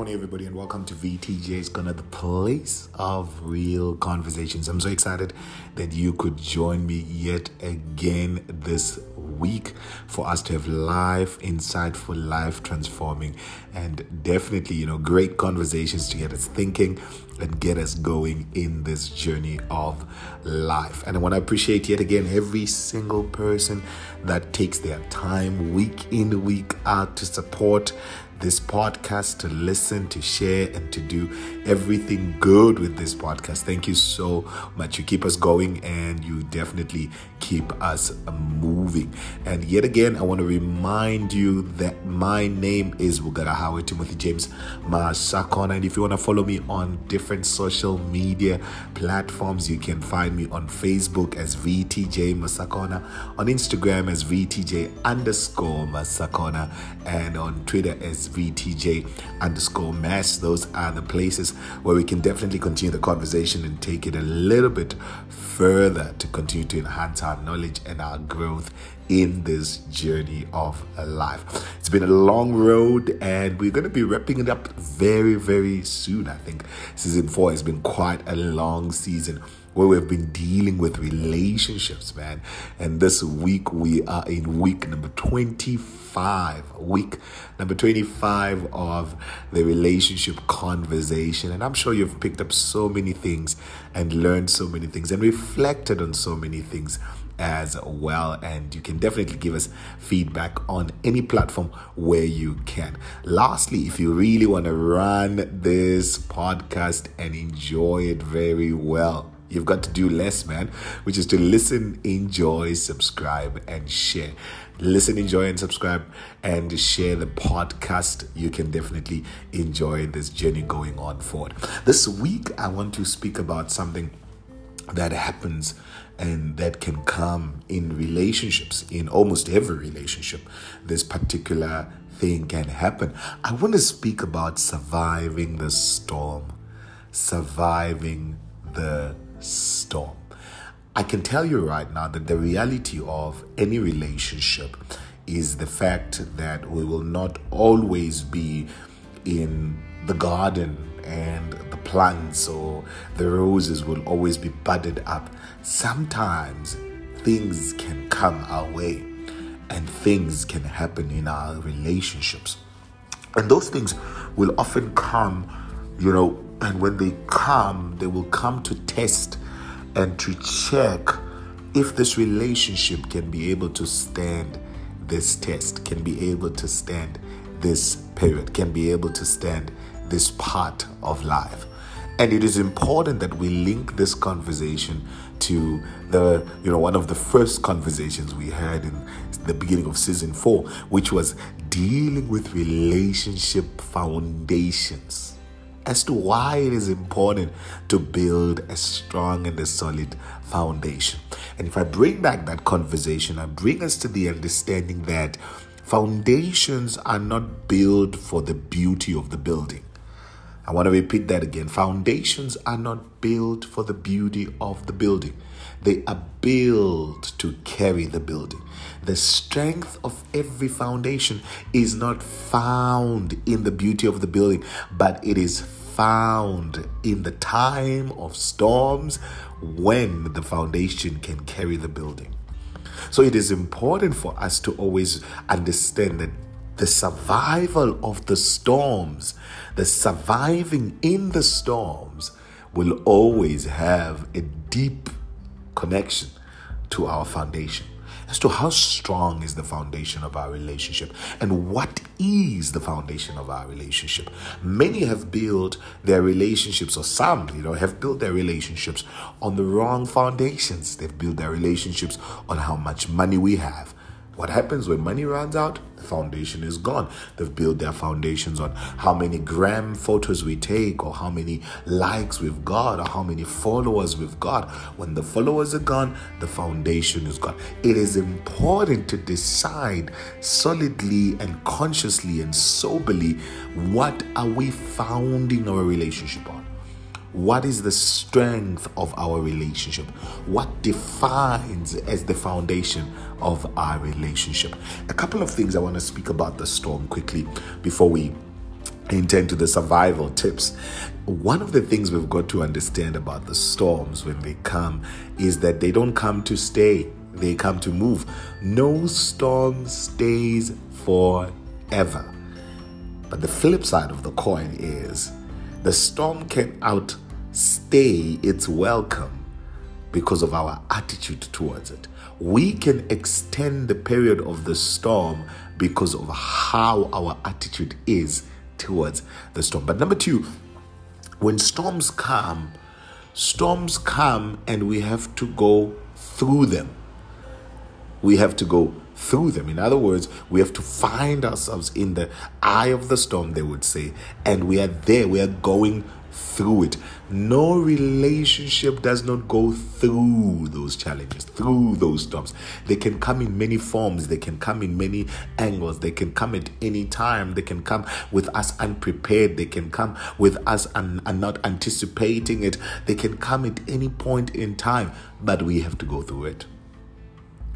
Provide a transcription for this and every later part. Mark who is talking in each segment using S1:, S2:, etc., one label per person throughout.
S1: morning, everybody, and welcome to VTJ's Gonna the place of real conversations. I'm so excited that you could join me yet again this week for us to have live, insightful, life transforming, and definitely, you know, great conversations to get us thinking and get us going in this journey of life. And I want to appreciate yet again every single person that takes their time week in, week out to support this podcast, to listen, to share, and to do everything good with this podcast. Thank you so much. You keep us going and you definitely keep us moving. And yet again, I want to remind you that my name is Wugara Howard Timothy James Masakona. And if you want to follow me on different social media platforms, you can find me on Facebook as VTJ Masakona, on Instagram as VTJ underscore Masakona, and on Twitter as VTJ underscore mass. Those are the places where we can definitely continue the conversation and take it a little bit further to continue to enhance our knowledge and our growth in this journey of life. It's been a long road and we're going to be wrapping it up very, very soon. I think season four has been quite a long season where we've been dealing with relationships, man. And this week we are in week number 25, week number 25 of the relationship conversation. And I'm sure you've picked up so many things and learned so many things and reflected on so many things as well. And you can definitely give us feedback on any platform where you can. Lastly, if you really want to run this podcast and enjoy it very well, You've got to do less, man, which is to listen, enjoy, subscribe, and share. Listen, enjoy, and subscribe, and share the podcast. You can definitely enjoy this journey going on forward. This week, I want to speak about something that happens and that can come in relationships, in almost every relationship. This particular thing can happen. I want to speak about surviving the storm, surviving the storm. I can tell you right now that the reality of any relationship is the fact that we will not always be in the garden and the plants or the roses will always be budded up. Sometimes things can come our way and things can happen in our relationships. And those things will often come, you know, and when they come, they will come to test and to check if this relationship can be able to stand this test, can be able to stand this period, can be able to stand this part of life. And it is important that we link this conversation to the, you know, one of the first conversations we had in the beginning of season four, which was dealing with relationship foundations as to why it is important to build a strong and a solid foundation. And if I bring back that conversation, I bring us to the understanding that foundations are not built for the beauty of the building. I want to repeat that again. Foundations are not built for the beauty of the building. They are built to carry the building. The strength of every foundation is not found in the beauty of the building, but it is found in the time of storms when the foundation can carry the building. So it is important for us to always understand that the survival of the storms, the surviving in the storms, will always have a deep connection to our foundation as to how strong is the foundation of our relationship and what is the foundation of our relationship. Many have built their relationships, or some, you know, have built their relationships on the wrong foundations. They've built their relationships on how much money we have what happens when money runs out? Foundation is gone. They've built their foundations on how many gram photos we take, or how many likes we've got, or how many followers we've got. When the followers are gone, the foundation is gone. It is important to decide solidly and consciously and soberly what are we founding our relationship on? What is the strength of our relationship? What defines as the foundation of our relationship? A couple of things I want to speak about the storm quickly before we intend to the survival tips. One of the things we've got to understand about the storms when they come is that they don't come to stay, they come to move. No storm stays forever. But the flip side of the coin is the storm can outstay its welcome because of our attitude towards it. We can extend the period of the storm because of how our attitude is towards the storm. But number two, when storms come, storms come and we have to go through them. We have to go through them. In other words, we have to find ourselves in the eye of the storm, they would say, and we are there, we are going through it. No relationship does not go through those challenges, through those storms. They can come in many forms, they can come in many angles, they can come at any time, they can come with us unprepared, they can come with us and not anticipating it, they can come at any point in time, but we have to go through it.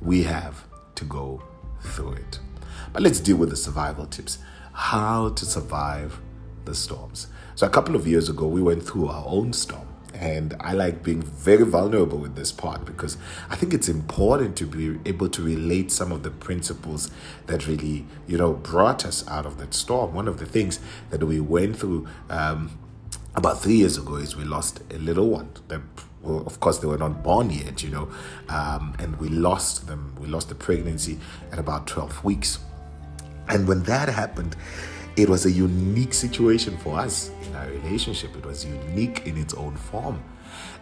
S1: We have to go through it. But let's deal with the survival tips. How to survive the storms. So, a couple of years ago, we went through our own storm. And I like being very vulnerable with this part because I think it's important to be able to relate some of the principles that really, you know, brought us out of that storm. One of the things that we went through um, about three years ago is we lost a little one. That, well, of course, they were not born yet, you know, um, and we lost them. We lost the pregnancy at about 12 weeks. And when that happened, it was a unique situation for us in our relationship. It was unique in its own form.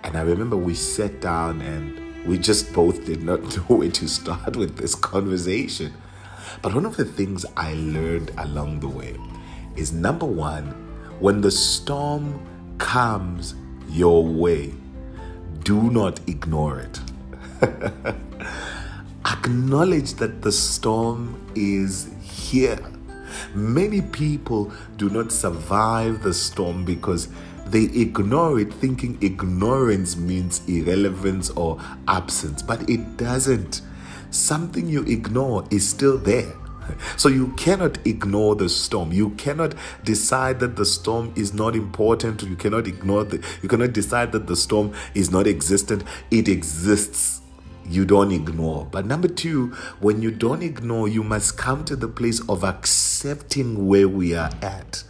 S1: And I remember we sat down and we just both did not know where to start with this conversation. But one of the things I learned along the way is number one, when the storm comes your way, do not ignore it. Acknowledge that the storm is here Many people do not survive the storm because they ignore it, thinking ignorance means irrelevance or absence, but it doesn't. Something you ignore is still there. So you cannot ignore the storm. You cannot decide that the storm is not important. You cannot ignore the you cannot decide that the storm is not existent. It exists you don't ignore. But number two, when you don't ignore, you must come to the place of accepting where we are at.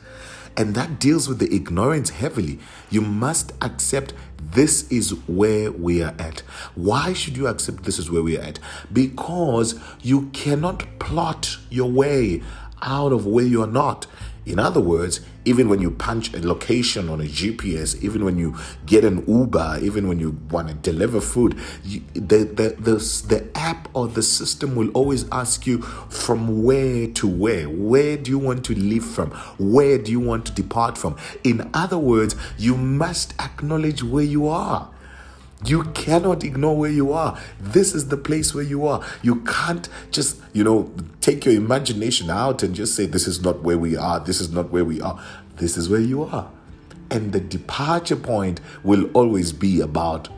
S1: And that deals with the ignorance heavily. You must accept this is where we are at. Why should you accept this is where we are at? Because you cannot plot your way out of where you are not. In other words, even when you punch a location on a GPS, even when you get an Uber, even when you want to deliver food, you, the, the, the, the app or the system will always ask you from where to where. Where do you want to leave from? Where do you want to depart from? In other words, you must acknowledge where you are. You cannot ignore where you are. This is the place where you are. You can't just, you know, take your imagination out and just say, This is not where we are. This is not where we are. This is where you are. And the departure point will always be about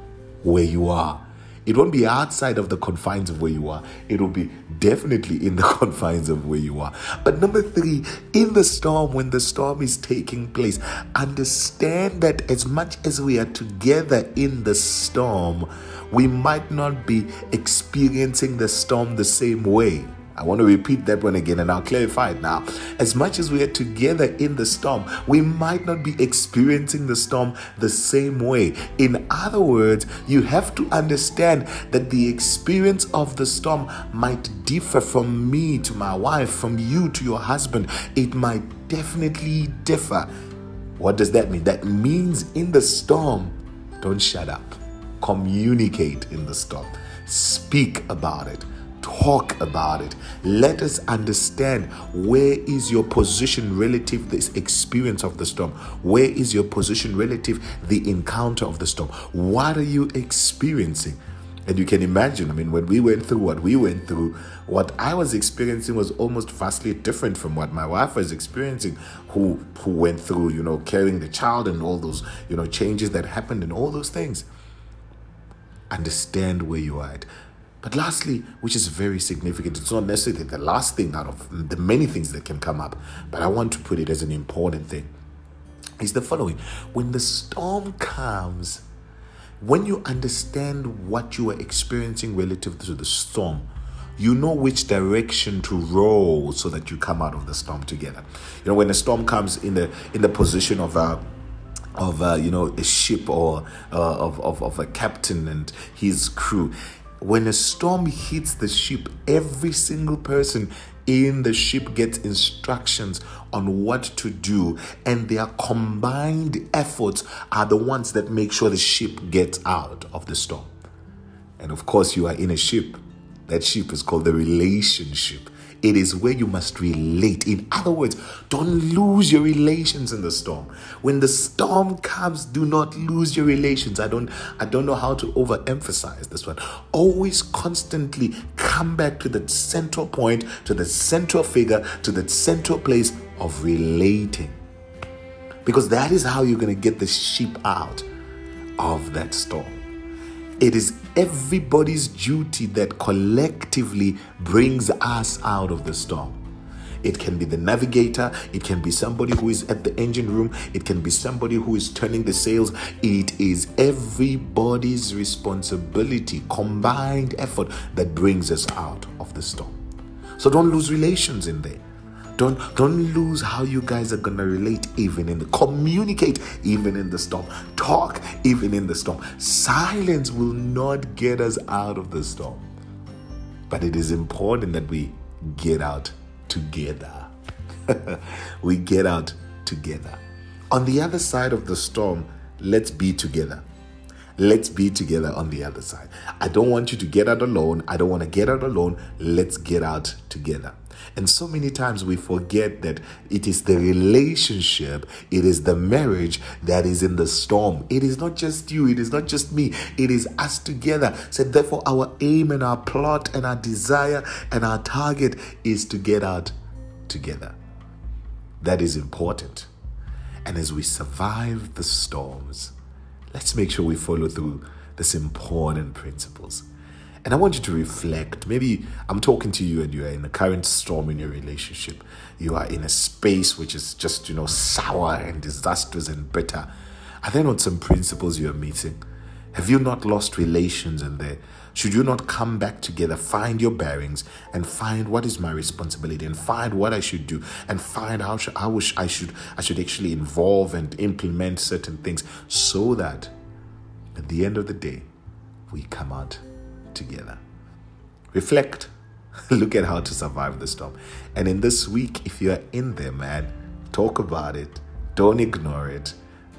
S1: where you are. It won't be outside of the confines of where you are. It will be definitely in the confines of where you are. But number three, in the storm, when the storm is taking place, understand that as much as we are together in the storm, we might not be experiencing the storm the same way. I want to repeat that one again and I'll clarify it now. As much as we are together in the storm, we might not be experiencing the storm the same way. In other words, you have to understand that the experience of the storm might differ from me to my wife, from you to your husband. It might definitely differ. What does that mean? That means in the storm, don't shut up. Communicate in the storm. Speak about it talk about it. Let us understand where is your position relative this experience of the storm? Where is your position relative the encounter of the storm? What are you experiencing? And you can imagine, I mean, when we went through what we went through, what I was experiencing was almost vastly different from what my wife was experiencing, who who went through, you know, carrying the child and all those, you know, changes that happened and all those things. Understand where you are at But lastly, which is very significant, it's not necessarily the last thing out of the many things that can come up, but I want to put it as an important thing, is the following. When the storm comes, when you understand what you are experiencing relative to the storm, you know which direction to roll so that you come out of the storm together. You know, when a storm comes in the in the position of a of uh, you know a ship or uh, of, of of a captain and his crew, when a storm hits the ship, every single person in the ship gets instructions on what to do, and their combined efforts are the ones that make sure the ship gets out of the storm. And of course, you are in a ship. That ship is called the relationship. It is where you must relate. In other words, don't lose your relations in the storm. When the storm comes, do not lose your relations. I don't I don't know how to overemphasize this one. Always constantly come back to the central point, to the central figure, to the central place of relating. Because that is how you're going to get the sheep out of that storm. It is everybody's duty that collectively brings us out of the storm. It can be the navigator, it can be somebody who is at the engine room, it can be somebody who is turning the sails. It is everybody's responsibility, combined effort that brings us out of the storm. So don't lose relations in there. Don't don't lose how you guys are gonna relate even in the communicate even in the storm. Talk even in the storm. Silence will not get us out of the storm. But it is important that we get out together. we get out together. On the other side of the storm, let's be together. Let's be together on the other side. I don't want you to get out alone. I don't want to get out alone. Let's get out together. And so many times we forget that it is the relationship, it is the marriage that is in the storm. It is not just you, it is not just me, it is us together. So, therefore, our aim and our plot and our desire and our target is to get out together. That is important. And as we survive the storms, let's make sure we follow through these important principles. And I want you to reflect. Maybe I'm talking to you and you are in a current storm in your relationship. You are in a space which is just, you know, sour and disastrous and bitter. Are there not some principles you are meeting? Have you not lost relations in there? Should you not come back together, find your bearings, and find what is my responsibility, and find what I should do, and find how, should, how I should I should actually involve and implement certain things, so that at the end of the day, we come out together. Reflect. Look at how to survive the storm. And in this week, if you're in there, man, talk about it. Don't ignore it.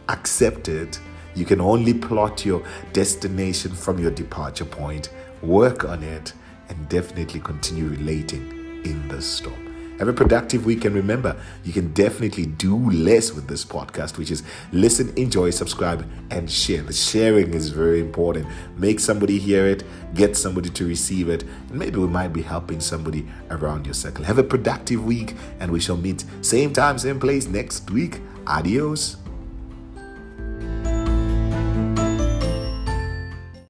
S1: Accept it. You can only plot your destination from your departure point. Work on it and definitely continue relating in the storm. Have a productive week. And remember, you can definitely do less with this podcast, which is listen, enjoy, subscribe, and share. The sharing is very important. Make somebody hear it, get somebody to receive it, and maybe we might be helping somebody around your circle. Have a productive week, and we shall meet same time, same place next week. Adios.